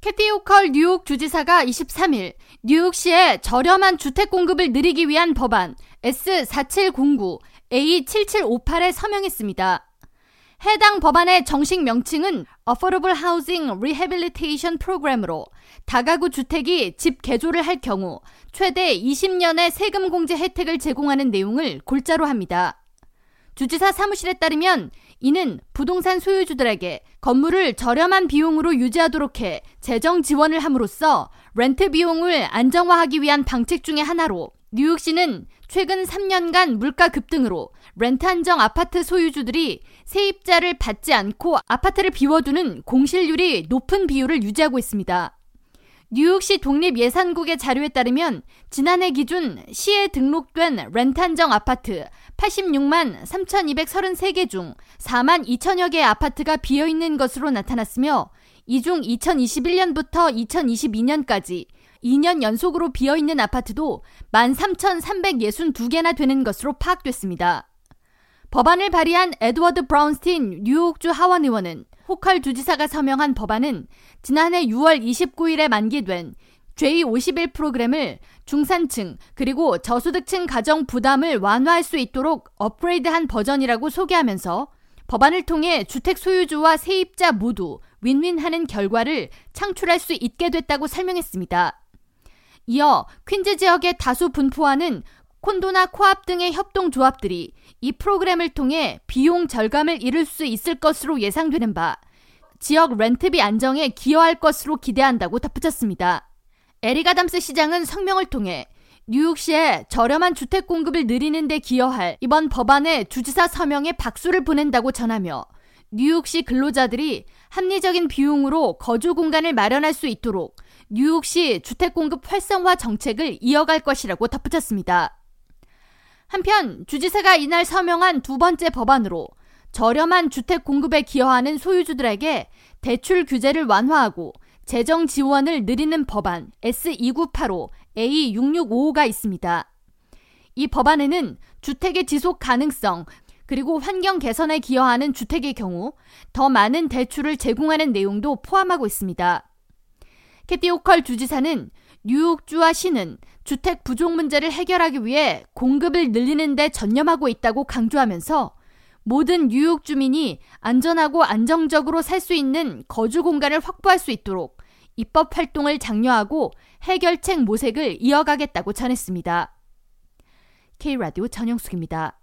캐티 오컬 뉴욕 주지사가 23일 뉴욕시의 저렴한 주택 공급을 늘리기 위한 법안 S4709 A7758에 서명했습니다. 해당 법안의 정식 명칭은 Affordable Housing Rehabilitation Program으로 다가구 주택이 집 개조를 할 경우 최대 20년의 세금 공제 혜택을 제공하는 내용을 골자로 합니다. 주지사 사무실에 따르면 이는 부동산 소유주들에게 건물을 저렴한 비용으로 유지하도록 해 재정 지원을 함으로써 렌트 비용을 안정화하기 위한 방책 중의 하나로 뉴욕시는 최근 3년간 물가 급등으로 렌트 한정 아파트 소유주들이 세입자를 받지 않고 아파트를 비워두는 공실률이 높은 비율을 유지하고 있습니다. 뉴욕시 독립예산국의 자료에 따르면 지난해 기준 시에 등록된 렌트 한정 아파트 86만 3,233개 중 4만 2천여 개의 아파트가 비어 있는 것으로 나타났으며 이 중 2021년부터 2022년까지 2년 연속으로 비어 있는 아파트도 13,362개나 되는 것으로 파악됐습니다. 법안을 발의한 에드워드 브라운스틴 뉴욕주 하원 의원은 호컬 주지사가 서명한 법안은 지난해 6월 29일에 만기된 J51 프로그램을 중산층 그리고 저소득층 가정 부담을 완화할 수 있도록 업그레이드한 버전이라고 소개하면서 법안을 통해 주택 소유주와 세입자 모두 윈윈하는 결과를 창출할 수 있게 됐다고 설명했습니다. 이어 퀸즈 지역에 다수 분포하는 콘도나 코앞 등의 협동조합들이 이 프로그램을 통해 비용 절감을 이룰 수 있을 것으로 예상되는 바 지역 렌트비 안정에 기여할 것으로 기대한다고 덧붙였습니다. 에릭 아담스 시장은 성명을 통해 뉴욕시에 저렴한 주택 공급을 늘리는 데 기여할 이번 법안의 주지사 서명에 박수를 보낸다고 전하며 뉴욕시 근로자들이 합리적인 비용으로 거주 공간을 마련할 수 있도록 뉴욕시 주택 공급 활성화 정책을 이어갈 것이라고 덧붙였습니다. 한편 주지사가 이날 서명한 두 번째 법안으로 저렴한 주택 공급에 기여하는 소유주들에게 대출 규제를 완화하고 재정 지원을 늘리는 법안 S2985 A6655가 있습니다. 이 법안에는 주택의 지속 가능성 그리고 환경 개선에 기여하는 주택의 경우 더 많은 대출을 제공하는 내용도 포함하고 있습니다. 캐티 오컬 주지사는 뉴욕주와 시는 주택 부족 문제를 해결하기 위해 공급을 늘리는 데 전념하고 있다고 강조하면서 모든 뉴욕 주민이 안전하고 안정적으로 살 수 있는 거주 공간을 확보할 수 있도록 입법 활동을 장려하고 해결책 모색을 이어가겠다고 전했습니다. K라디오 전영숙입니다.